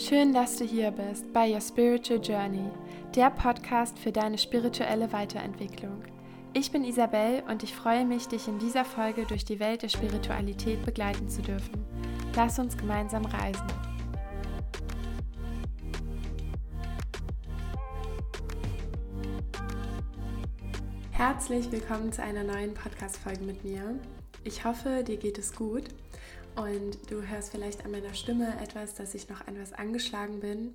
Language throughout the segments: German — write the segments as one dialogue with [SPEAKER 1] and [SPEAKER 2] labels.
[SPEAKER 1] Schön, dass du hier bist bei Your Spiritual Journey, der Podcast für deine spirituelle Weiterentwicklung. Ich bin Isabel und ich freue mich, dich in dieser Folge durch die Welt der Spiritualität begleiten zu dürfen. Lass uns gemeinsam reisen. Herzlich willkommen zu einer neuen Podcast-Folge mit mir. Ich hoffe, dir geht es gut und du hörst vielleicht an meiner Stimme etwas, dass ich noch etwas angeschlagen bin.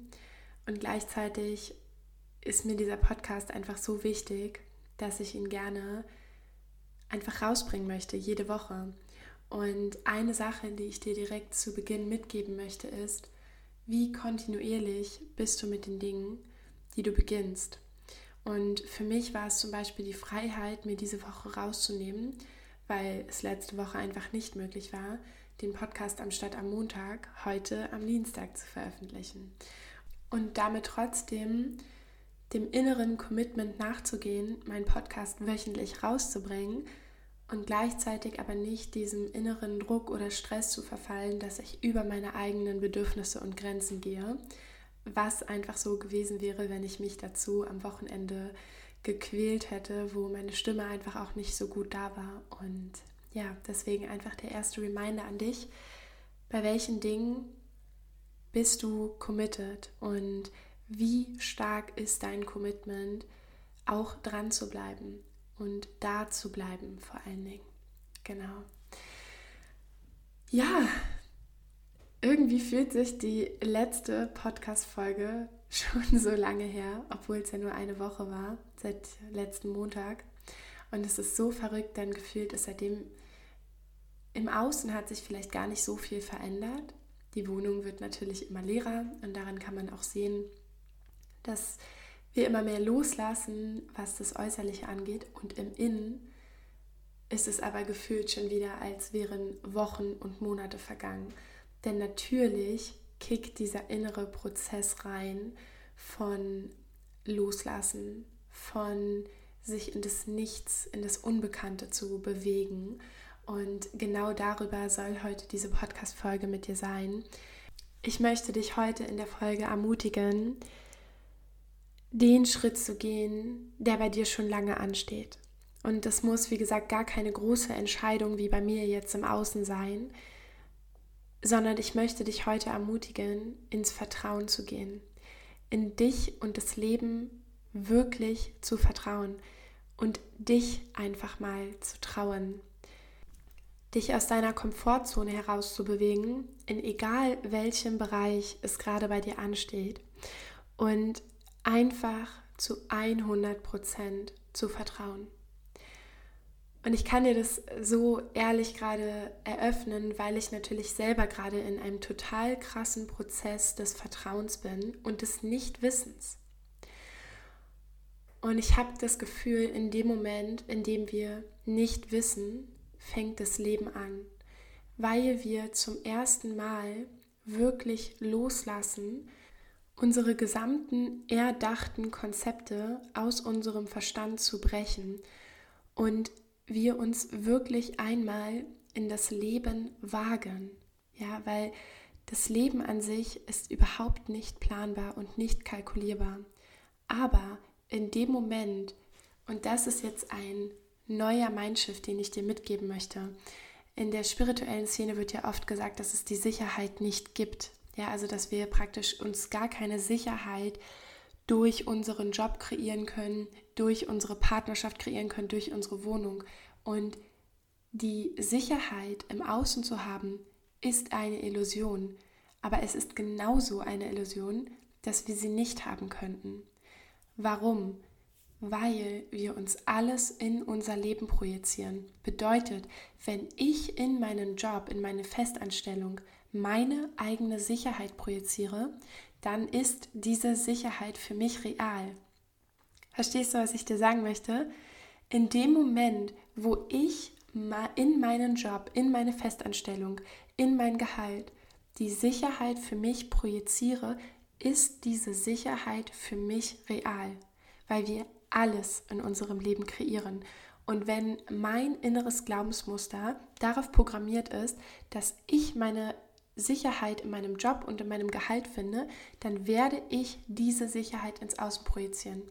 [SPEAKER 1] Und gleichzeitig ist mir dieser Podcast einfach so wichtig, dass ich ihn gerne einfach rausbringen möchte, jede Woche. Und eine Sache, die ich dir direkt zu Beginn mitgeben möchte, ist, wie kontinuierlich bist du mit den Dingen, die du beginnst. Und für mich war es zum Beispiel die Freiheit, mir diese Woche rauszunehmen, weil es letzte Woche einfach nicht möglich war, den Podcast am Stadt am Montag, heute am Dienstag zu veröffentlichen. Und damit trotzdem dem inneren Commitment nachzugehen, meinen Podcast wöchentlich rauszubringen und gleichzeitig aber nicht diesem inneren Druck oder Stress zu verfallen, dass ich über meine eigenen Bedürfnisse und Grenzen gehe, was einfach so gewesen wäre, wenn ich mich dazu am Wochenende gequält hätte, wo meine Stimme einfach auch nicht so gut da war. Und ja, deswegen einfach der erste Reminder an dich, bei welchen Dingen bist du committed und wie stark ist dein Commitment, auch dran zu bleiben und da zu bleiben vor allen Dingen. Genau. Ja, irgendwie fühlt sich die letzte Podcast-Folge schon so lange her, obwohl es ja nur eine Woche war, seit letzten Montag. Und es ist so verrückt, denn gefühlt ist seitdem im Außen hat sich vielleicht gar nicht so viel verändert. Die Wohnung wird natürlich immer leerer und daran kann man auch sehen, dass wir immer mehr loslassen, was das Äußerliche angeht. Und im Innen ist es aber gefühlt schon wieder, als wären Wochen und Monate vergangen. Denn natürlich kickt dieser innere Prozess rein von Loslassen, von sich in das Nichts, in das Unbekannte zu bewegen. Und genau darüber soll heute diese Podcast-Folge mit dir sein. Ich möchte dich heute in der Folge ermutigen, den Schritt zu gehen, der bei dir schon lange ansteht. Und das muss, wie gesagt, gar keine große Entscheidung wie bei mir jetzt im Außen sein, sondern ich möchte dich heute ermutigen, ins Vertrauen zu gehen, in dich und das Leben wirklich zu vertrauen und dich einfach mal zu trauen, dich aus deiner Komfortzone herauszubewegen, in egal welchem Bereich es gerade bei dir ansteht und einfach zu 100 Prozent zu vertrauen. Und ich kann dir das so ehrlich gerade eröffnen, weil ich natürlich selber gerade in einem total krassen Prozess des Vertrauens bin und des Nichtwissens. Und ich habe das Gefühl, in dem Moment, in dem wir nicht wissen, fängt das Leben an, weil wir zum ersten Mal wirklich loslassen, unsere gesamten erdachten Konzepte aus unserem Verstand zu brechen und wir uns wirklich einmal in das Leben wagen. Ja, weil das Leben an sich ist überhaupt nicht planbar und nicht kalkulierbar. Aber in dem Moment, und das ist jetzt ein neuer Mindshift, den ich dir mitgeben möchte, in der spirituellen Szene wird ja oft gesagt, dass es die Sicherheit nicht gibt. Ja, also dass wir praktisch uns gar keine Sicherheit durch unseren Job kreieren können, durch unsere Partnerschaft kreieren können, durch unsere Wohnung. Und die Sicherheit im Außen zu haben, ist eine Illusion. Aber es ist genauso eine Illusion, dass wir sie nicht haben könnten. Warum? Weil wir uns alles in unser Leben projizieren. Bedeutet, wenn ich in meinen Job, in meine Festanstellung meine eigene Sicherheit projiziere, dann ist diese Sicherheit für mich real. Verstehst du, was ich dir sagen möchte? In dem Moment, wo ich in meinen Job, in meine Festanstellung, in mein Gehalt die Sicherheit für mich projiziere, ist diese Sicherheit für mich real, weil wir alles in unserem Leben kreieren. Und wenn mein inneres Glaubensmuster darauf programmiert ist, dass ich meine Sicherheit in meinem Job und in meinem Gehalt finde, dann werde ich diese Sicherheit ins Außen projizieren.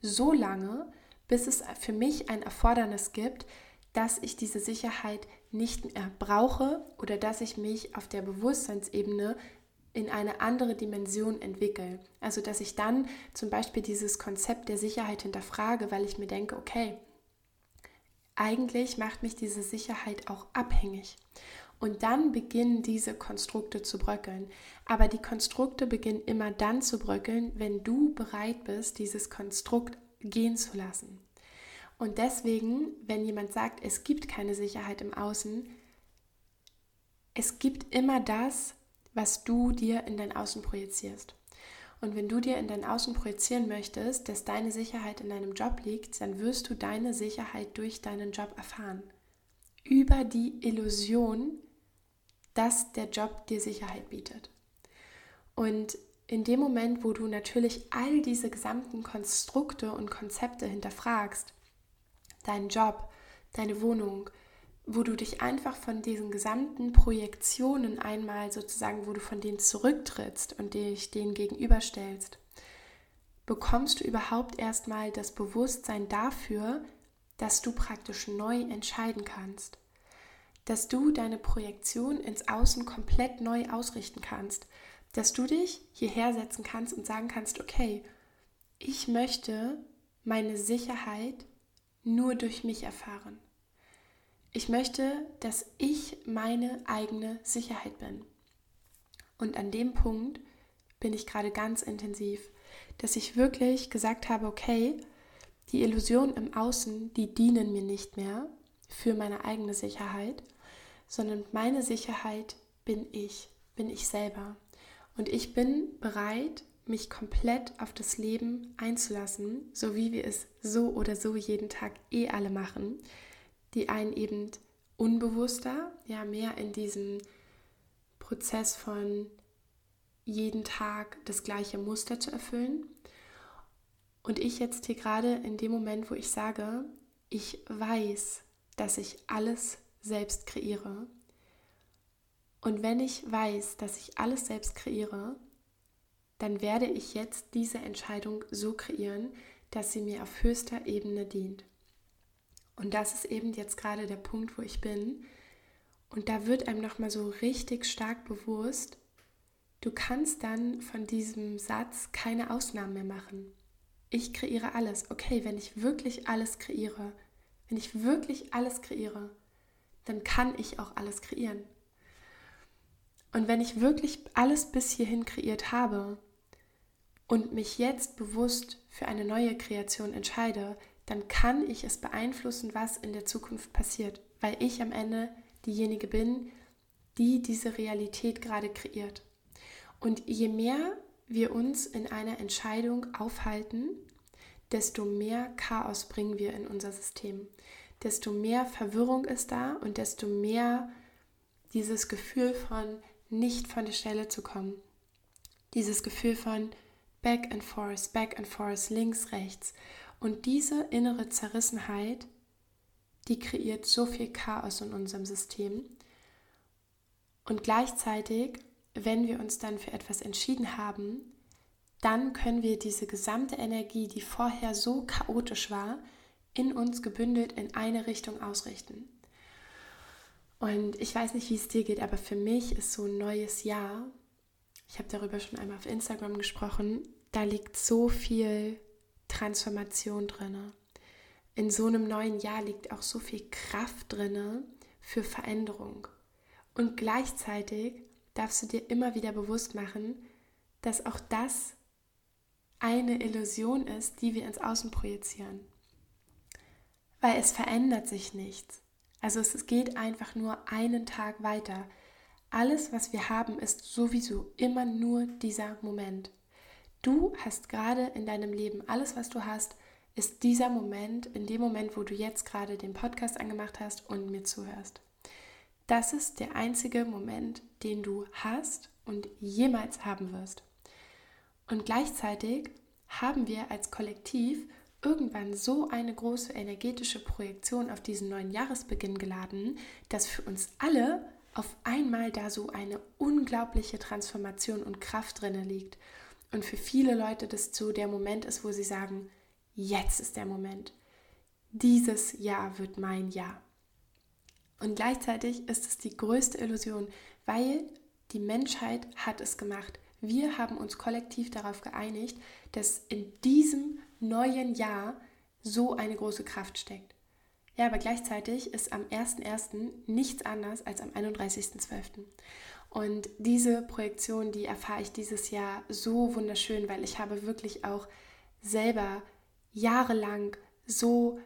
[SPEAKER 1] So lange, bis es für mich ein Erfordernis gibt, dass ich diese Sicherheit nicht mehr brauche oder dass ich mich auf der Bewusstseinsebene in eine andere Dimension entwickle. Also dass ich dann zum Beispiel dieses Konzept der Sicherheit hinterfrage, weil ich mir denke, okay, eigentlich macht mich diese Sicherheit auch abhängig. Und dann beginnen diese Konstrukte zu bröckeln. Aber die Konstrukte beginnen immer dann zu bröckeln, wenn du bereit bist, dieses Konstrukt gehen zu lassen. Und deswegen, wenn jemand sagt, es gibt keine Sicherheit im Außen, es gibt immer das, was du dir in dein Außen projizierst. Und wenn du dir in dein Außen projizieren möchtest, dass deine Sicherheit in deinem Job liegt, dann wirst du deine Sicherheit durch deinen Job erfahren. Über die Illusion, dass der Job dir Sicherheit bietet. Und in dem Moment, wo du natürlich all diese gesamten Konstrukte und Konzepte hinterfragst, deinen Job, deine Wohnung, wo du dich einfach von diesen gesamten Projektionen einmal sozusagen, wo du von denen zurücktrittst und dich denen gegenüberstellst, bekommst du überhaupt erstmal das Bewusstsein dafür, dass du praktisch neu entscheiden kannst, dass du deine Projektion ins Außen komplett neu ausrichten kannst, dass du dich hierher setzen kannst und sagen kannst, okay, ich möchte meine Sicherheit nur durch mich erfahren. Ich möchte, dass ich meine eigene Sicherheit bin. Und an dem Punkt bin ich gerade ganz intensiv, dass ich wirklich gesagt habe, okay, die Illusionen im Außen, die dienen mir nicht mehr für meine eigene Sicherheit, sondern meine Sicherheit bin ich, bin ich selber. Und ich bin bereit, mich komplett auf das Leben einzulassen, so wie wir es so oder so jeden Tag eh alle machen die einen eben unbewusster, ja, mehr in diesem Prozess von jeden Tag das gleiche Muster zu erfüllen. Und ich jetzt hier gerade in dem Moment, wo ich sage, ich weiß, dass ich alles selbst kreiere. Und wenn ich weiß, dass ich alles selbst kreiere, dann werde ich jetzt diese Entscheidung so kreieren, dass sie mir auf höchster Ebene dient. Und das ist eben jetzt gerade der Punkt, wo ich bin. Und da wird einem nochmal so richtig stark bewusst, du kannst dann von diesem Satz keine Ausnahmen mehr machen. Ich kreiere alles. Okay, wenn ich wirklich alles kreiere, wenn ich wirklich alles kreiere, dann kann ich auch alles kreieren. Und wenn ich wirklich alles bis hierhin kreiert habe und mich jetzt bewusst für eine neue Kreation entscheide, dann kann ich es beeinflussen, was in der Zukunft passiert, weil ich am Ende diejenige bin, die diese Realität gerade kreiert. Und je mehr wir uns in einer Entscheidung aufhalten, desto mehr Chaos bringen wir in unser System. Desto mehr Verwirrung ist da und desto mehr dieses Gefühl von nicht von der Stelle zu kommen. Dieses Gefühl von back and forth, back and forth, links, rechts. Und diese innere Zerrissenheit, die kreiert so viel Chaos in unserem System. Und gleichzeitig, wenn wir uns dann für etwas entschieden haben, dann können wir diese gesamte Energie, die vorher so chaotisch war, in uns gebündelt in eine Richtung ausrichten. Und ich weiß nicht, wie es dir geht, aber für mich ist so ein neues Jahr, ich habe darüber schon einmal auf Instagram gesprochen, da liegt so viel Transformation drin. In so einem neuen Jahr liegt auch so viel Kraft drin für Veränderung. Und gleichzeitig darfst du dir immer wieder bewusst machen, dass auch das eine Illusion ist, die wir ins Außen projizieren. Weil es verändert sich nichts. Also es geht einfach nur einen Tag weiter. Alles, was wir haben, ist sowieso immer nur dieser Moment. Du hast gerade in deinem Leben alles, was du hast, ist dieser Moment, in dem Moment, wo du jetzt gerade den Podcast angemacht hast und mir zuhörst. Das ist der einzige Moment, den du hast und jemals haben wirst. Und gleichzeitig haben wir als Kollektiv irgendwann so eine große energetische Projektion auf diesen neuen Jahresbeginn geladen, dass für uns alle auf einmal da so eine unglaubliche Transformation und Kraft drin liegt. Und für viele Leute das so der Moment ist, wo sie sagen, jetzt ist der Moment. Dieses Jahr wird mein Jahr. Und gleichzeitig ist es die größte Illusion, weil die Menschheit hat es gemacht. Wir haben uns kollektiv darauf geeinigt, dass in diesem neuen Jahr so eine große Kraft steckt. Ja, aber gleichzeitig ist am 1.1. nichts anders als am 31.12. Und diese Projektion, die erfahre ich dieses Jahr so wunderschön, weil ich habe wirklich auch selber jahrelang so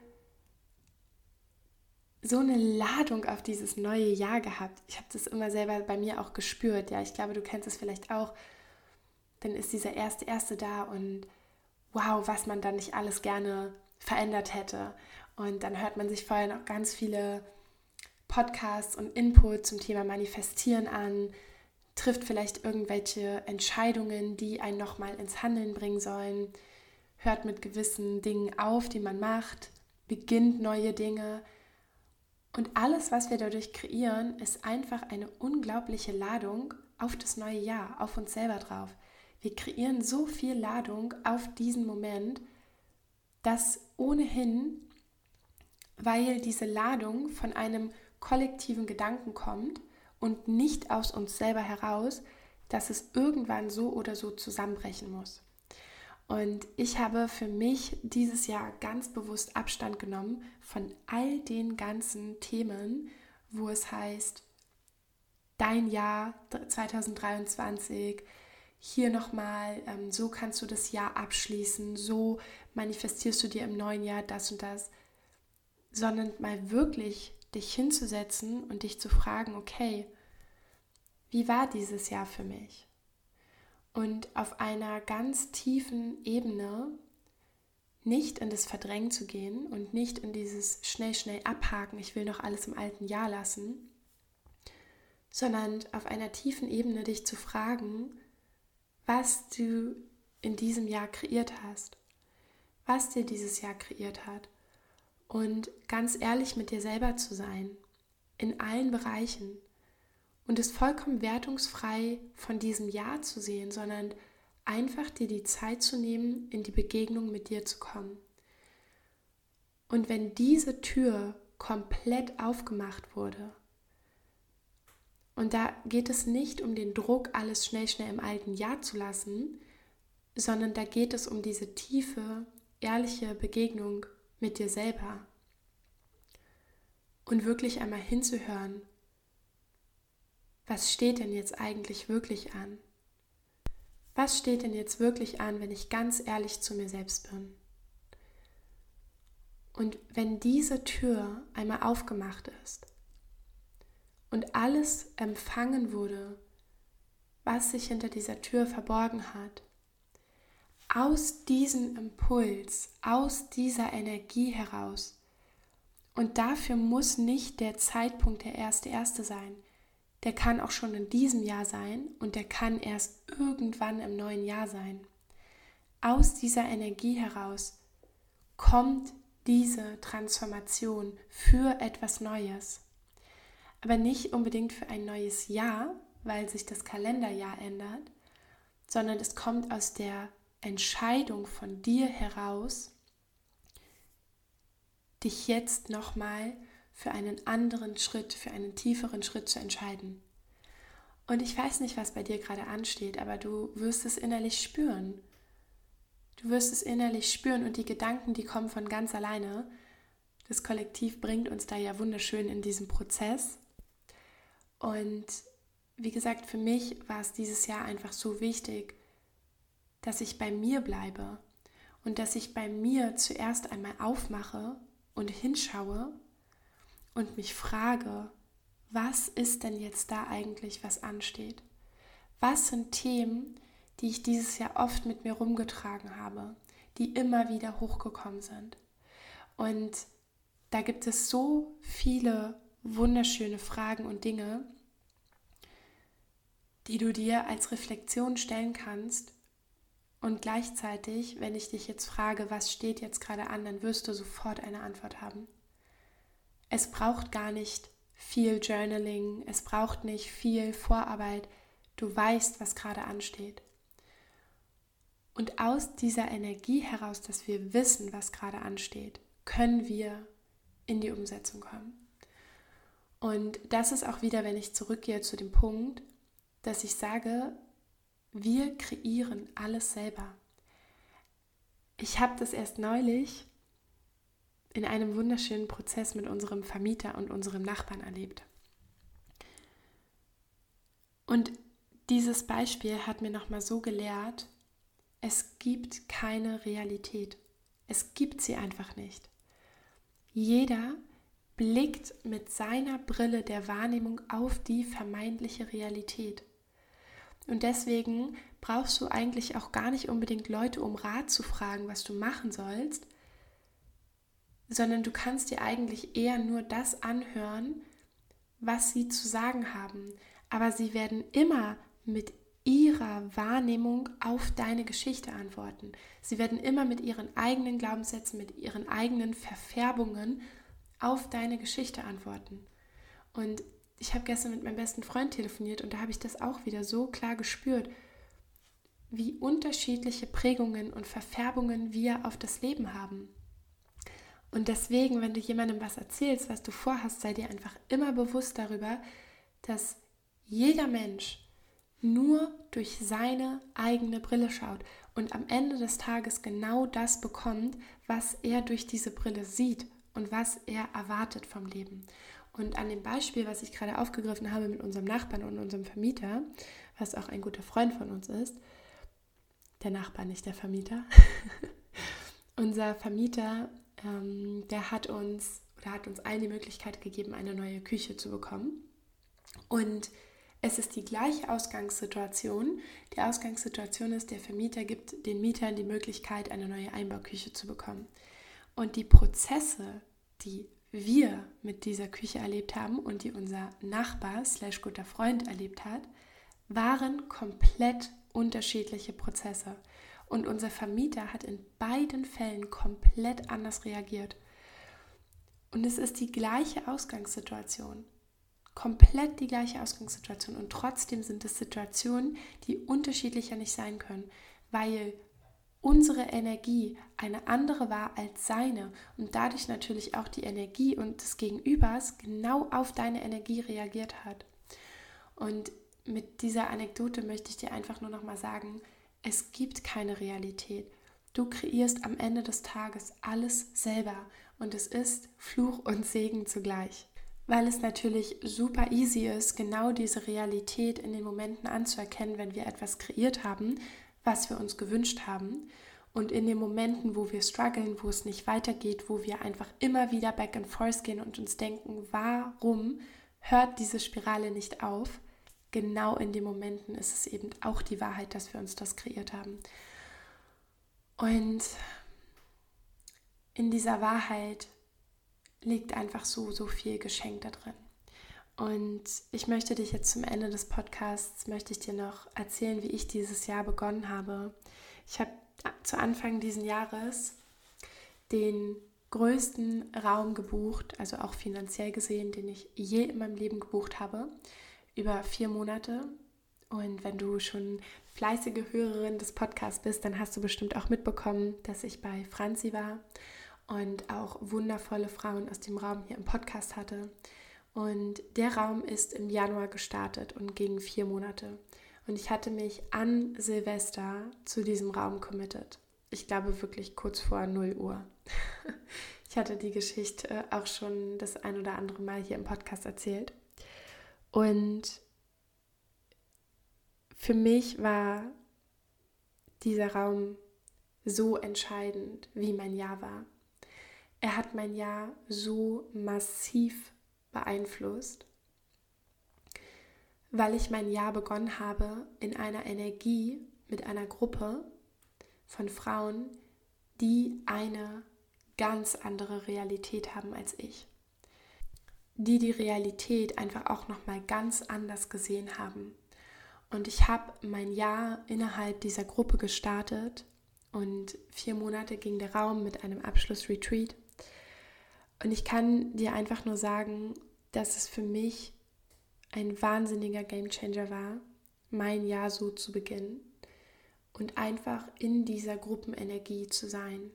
[SPEAKER 1] so eine Ladung auf dieses neue Jahr gehabt. Ich habe das immer selber bei mir auch gespürt. Ja, ich glaube, du kennst es vielleicht auch. Dann ist dieser erste erste da und wow, was man dann nicht alles gerne verändert hätte. Und dann hört man sich vorher noch ganz viele Podcasts und Input zum Thema Manifestieren an, trifft vielleicht irgendwelche Entscheidungen, die einen nochmal ins Handeln bringen sollen, hört mit gewissen Dingen auf, die man macht, beginnt neue Dinge. Und alles, was wir dadurch kreieren, ist einfach eine unglaubliche Ladung auf das neue Jahr, auf uns selber drauf. Wir kreieren so viel Ladung auf diesen Moment, dass ohnehin, weil diese Ladung von einem kollektiven Gedanken kommt und nicht aus uns selber heraus, dass es irgendwann so oder so zusammenbrechen muss. Und ich habe für mich dieses Jahr ganz bewusst Abstand genommen von all den ganzen Themen, wo es heißt, dein Jahr 2023, hier nochmal, ähm, so kannst du das Jahr abschließen, so manifestierst du dir im neuen Jahr das und das, sondern mal wirklich dich hinzusetzen und dich zu fragen, okay, wie war dieses Jahr für mich? Und auf einer ganz tiefen Ebene nicht in das Verdrängen zu gehen und nicht in dieses schnell, schnell abhaken, ich will noch alles im alten Jahr lassen, sondern auf einer tiefen Ebene dich zu fragen, was du in diesem Jahr kreiert hast, was dir dieses Jahr kreiert hat und ganz ehrlich mit dir selber zu sein, in allen Bereichen und es vollkommen wertungsfrei von diesem Jahr zu sehen, sondern einfach dir die Zeit zu nehmen, in die Begegnung mit dir zu kommen. Und wenn diese Tür komplett aufgemacht wurde, und da geht es nicht um den Druck, alles schnell, schnell im alten Jahr zu lassen, sondern da geht es um diese tiefe, ehrliche Begegnung mit dir selber. Und wirklich einmal hinzuhören, was steht denn jetzt eigentlich wirklich an? Was steht denn jetzt wirklich an, wenn ich ganz ehrlich zu mir selbst bin? Und wenn diese Tür einmal aufgemacht ist, und alles empfangen wurde, was sich hinter dieser Tür verborgen hat, aus diesem Impuls, aus dieser Energie heraus. Und dafür muss nicht der Zeitpunkt der erste erste sein. Der kann auch schon in diesem Jahr sein und der kann erst irgendwann im neuen Jahr sein. Aus dieser Energie heraus kommt diese Transformation für etwas Neues aber nicht unbedingt für ein neues Jahr, weil sich das Kalenderjahr ändert, sondern es kommt aus der Entscheidung von dir heraus, dich jetzt nochmal für einen anderen Schritt, für einen tieferen Schritt zu entscheiden. Und ich weiß nicht, was bei dir gerade ansteht, aber du wirst es innerlich spüren. Du wirst es innerlich spüren und die Gedanken, die kommen von ganz alleine. Das Kollektiv bringt uns da ja wunderschön in diesem Prozess. Und wie gesagt, für mich war es dieses Jahr einfach so wichtig, dass ich bei mir bleibe und dass ich bei mir zuerst einmal aufmache und hinschaue und mich frage, was ist denn jetzt da eigentlich, was ansteht? Was sind Themen, die ich dieses Jahr oft mit mir rumgetragen habe, die immer wieder hochgekommen sind? Und da gibt es so viele wunderschöne Fragen und Dinge, die du dir als Reflexion stellen kannst. Und gleichzeitig, wenn ich dich jetzt frage, was steht jetzt gerade an, dann wirst du sofort eine Antwort haben. Es braucht gar nicht viel Journaling, es braucht nicht viel Vorarbeit. Du weißt, was gerade ansteht. Und aus dieser Energie heraus, dass wir wissen, was gerade ansteht, können wir in die Umsetzung kommen. Und das ist auch wieder, wenn ich zurückgehe zu dem Punkt, dass ich sage, wir kreieren alles selber. Ich habe das erst neulich in einem wunderschönen Prozess mit unserem Vermieter und unserem Nachbarn erlebt. Und dieses Beispiel hat mir nochmal so gelehrt, es gibt keine Realität. Es gibt sie einfach nicht. Jeder blickt mit seiner Brille der Wahrnehmung auf die vermeintliche Realität. Und deswegen brauchst du eigentlich auch gar nicht unbedingt Leute um Rat zu fragen, was du machen sollst, sondern du kannst dir eigentlich eher nur das anhören, was sie zu sagen haben. Aber sie werden immer mit ihrer Wahrnehmung auf deine Geschichte antworten. Sie werden immer mit ihren eigenen Glaubenssätzen, mit ihren eigenen Verfärbungen auf deine Geschichte antworten. Und ich habe gestern mit meinem besten Freund telefoniert und da habe ich das auch wieder so klar gespürt, wie unterschiedliche Prägungen und Verfärbungen wir auf das Leben haben. Und deswegen, wenn du jemandem was erzählst, was du vorhast, sei dir einfach immer bewusst darüber, dass jeder Mensch nur durch seine eigene Brille schaut und am Ende des Tages genau das bekommt, was er durch diese Brille sieht und was er erwartet vom Leben. Und an dem Beispiel, was ich gerade aufgegriffen habe mit unserem Nachbarn und unserem Vermieter, was auch ein guter Freund von uns ist, der Nachbar, nicht der Vermieter. Unser Vermieter, ähm, der hat uns oder hat uns allen die Möglichkeit gegeben, eine neue Küche zu bekommen. Und es ist die gleiche Ausgangssituation. Die Ausgangssituation ist, der Vermieter gibt den Mietern die Möglichkeit, eine neue Einbauküche zu bekommen. Und die Prozesse, die wir mit dieser Küche erlebt haben und die unser Nachbar slash guter Freund erlebt hat, waren komplett unterschiedliche Prozesse. Und unser Vermieter hat in beiden Fällen komplett anders reagiert. Und es ist die gleiche Ausgangssituation komplett die gleiche Ausgangssituation und trotzdem sind es Situationen, die unterschiedlicher nicht sein können, weil unsere Energie eine andere war als seine und dadurch natürlich auch die Energie und des Gegenübers genau auf deine Energie reagiert hat. Und mit dieser Anekdote möchte ich dir einfach nur noch mal sagen, es gibt keine Realität. Du kreierst am Ende des Tages alles selber und es ist Fluch und Segen zugleich weil es natürlich super easy ist, genau diese Realität in den Momenten anzuerkennen, wenn wir etwas kreiert haben, was wir uns gewünscht haben. Und in den Momenten, wo wir strugglen, wo es nicht weitergeht, wo wir einfach immer wieder back and forth gehen und uns denken, warum hört diese Spirale nicht auf? Genau in den Momenten ist es eben auch die Wahrheit, dass wir uns das kreiert haben. Und in dieser Wahrheit liegt einfach so, so viel Geschenk da drin. Und ich möchte dich jetzt zum Ende des Podcasts, möchte ich dir noch erzählen, wie ich dieses Jahr begonnen habe. Ich habe zu Anfang dieses Jahres den größten Raum gebucht, also auch finanziell gesehen, den ich je in meinem Leben gebucht habe, über vier Monate. Und wenn du schon fleißige Hörerin des Podcasts bist, dann hast du bestimmt auch mitbekommen, dass ich bei Franzi war und auch wundervolle Frauen aus dem Raum hier im Podcast hatte. Und der Raum ist im Januar gestartet und ging vier Monate. Und ich hatte mich an Silvester zu diesem Raum committed. Ich glaube wirklich kurz vor 0 Uhr. Ich hatte die Geschichte auch schon das ein oder andere Mal hier im Podcast erzählt. Und für mich war dieser Raum so entscheidend, wie mein Jahr war. Er hat mein Jahr so massiv beeinflusst, weil ich mein Jahr begonnen habe in einer Energie mit einer Gruppe von Frauen, die eine ganz andere Realität haben als ich. Die die Realität einfach auch noch mal ganz anders gesehen haben. Und ich habe mein Jahr innerhalb dieser Gruppe gestartet und vier Monate ging der Raum mit einem Abschlussretreat und ich kann dir einfach nur sagen, dass es für mich ein wahnsinniger Gamechanger war, mein Jahr so zu beginnen und einfach in dieser Gruppenenergie zu sein.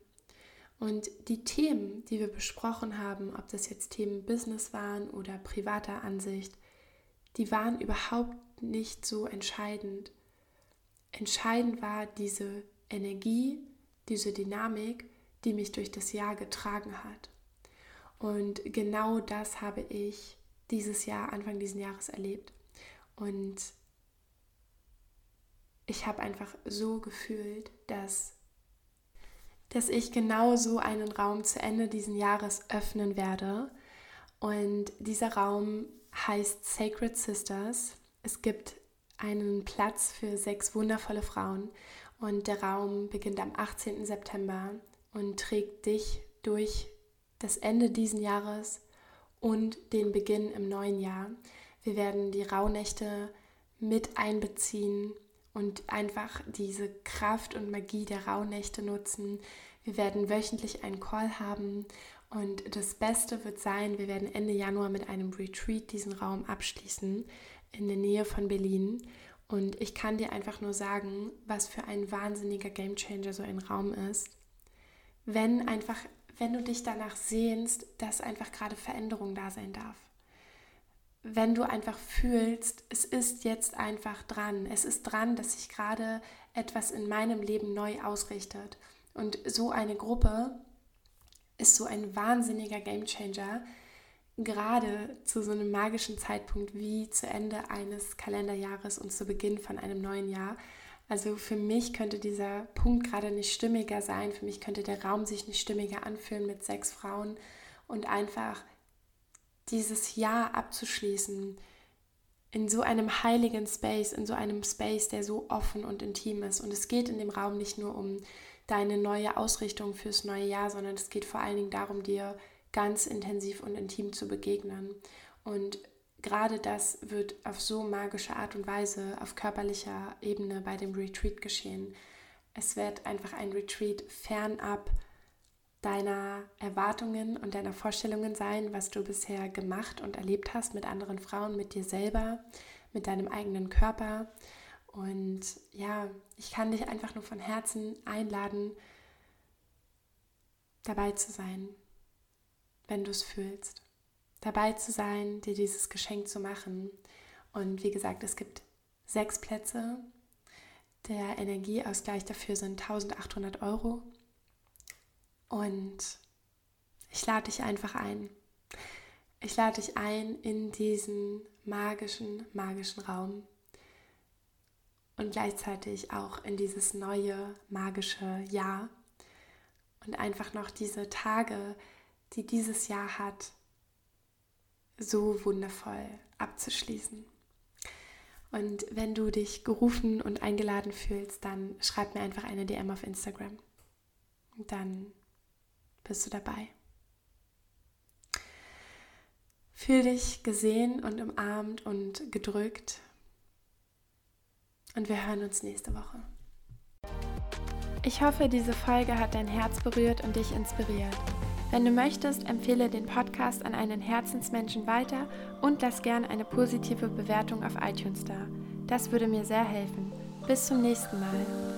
[SPEAKER 1] Und die Themen, die wir besprochen haben, ob das jetzt Themen Business waren oder privater Ansicht, die waren überhaupt nicht so entscheidend. Entscheidend war diese Energie, diese Dynamik, die mich durch das Jahr getragen hat. Und genau das habe ich dieses Jahr, Anfang dieses Jahres erlebt. Und ich habe einfach so gefühlt, dass, dass ich genau so einen Raum zu Ende dieses Jahres öffnen werde. Und dieser Raum heißt Sacred Sisters. Es gibt einen Platz für sechs wundervolle Frauen und der Raum beginnt am 18. September und trägt dich durch das Ende dieses Jahres und den Beginn im neuen Jahr. Wir werden die Rauhnächte mit einbeziehen und einfach diese Kraft und Magie der Rauhnächte nutzen. Wir werden wöchentlich einen Call haben und das Beste wird sein, wir werden Ende Januar mit einem Retreat diesen Raum abschließen in der Nähe von Berlin. Und ich kann dir einfach nur sagen, was für ein wahnsinniger Gamechanger so ein Raum ist. Wenn einfach, wenn du dich danach sehnst, dass einfach gerade Veränderung da sein darf wenn du einfach fühlst, es ist jetzt einfach dran. Es ist dran, dass sich gerade etwas in meinem Leben neu ausrichtet. Und so eine Gruppe ist so ein wahnsinniger Gamechanger, gerade zu so einem magischen Zeitpunkt wie zu Ende eines Kalenderjahres und zu Beginn von einem neuen Jahr. Also für mich könnte dieser Punkt gerade nicht stimmiger sein. Für mich könnte der Raum sich nicht stimmiger anfühlen mit sechs Frauen und einfach dieses Jahr abzuschließen in so einem heiligen Space, in so einem Space, der so offen und intim ist. Und es geht in dem Raum nicht nur um deine neue Ausrichtung fürs neue Jahr, sondern es geht vor allen Dingen darum, dir ganz intensiv und intim zu begegnen. Und gerade das wird auf so magische Art und Weise auf körperlicher Ebene bei dem Retreat geschehen. Es wird einfach ein Retreat fernab deiner Erwartungen und deiner Vorstellungen sein, was du bisher gemacht und erlebt hast mit anderen Frauen, mit dir selber, mit deinem eigenen Körper. Und ja, ich kann dich einfach nur von Herzen einladen, dabei zu sein, wenn du es fühlst. Dabei zu sein, dir dieses Geschenk zu machen. Und wie gesagt, es gibt sechs Plätze. Der Energieausgleich dafür sind 1800 Euro. Und ich lade dich einfach ein. Ich lade dich ein in diesen magischen, magischen Raum und gleichzeitig auch in dieses neue, magische Jahr und einfach noch diese Tage, die dieses Jahr hat, so wundervoll abzuschließen. Und wenn du dich gerufen und eingeladen fühlst, dann schreib mir einfach eine DM auf Instagram. Und dann bist du dabei. Fühl dich gesehen und umarmt und gedrückt. Und wir hören uns nächste Woche. Ich hoffe, diese Folge hat dein Herz berührt und dich inspiriert. Wenn du möchtest, empfehle den Podcast an einen Herzensmenschen weiter und lass gern eine positive Bewertung auf iTunes da. Das würde mir sehr helfen. Bis zum nächsten Mal.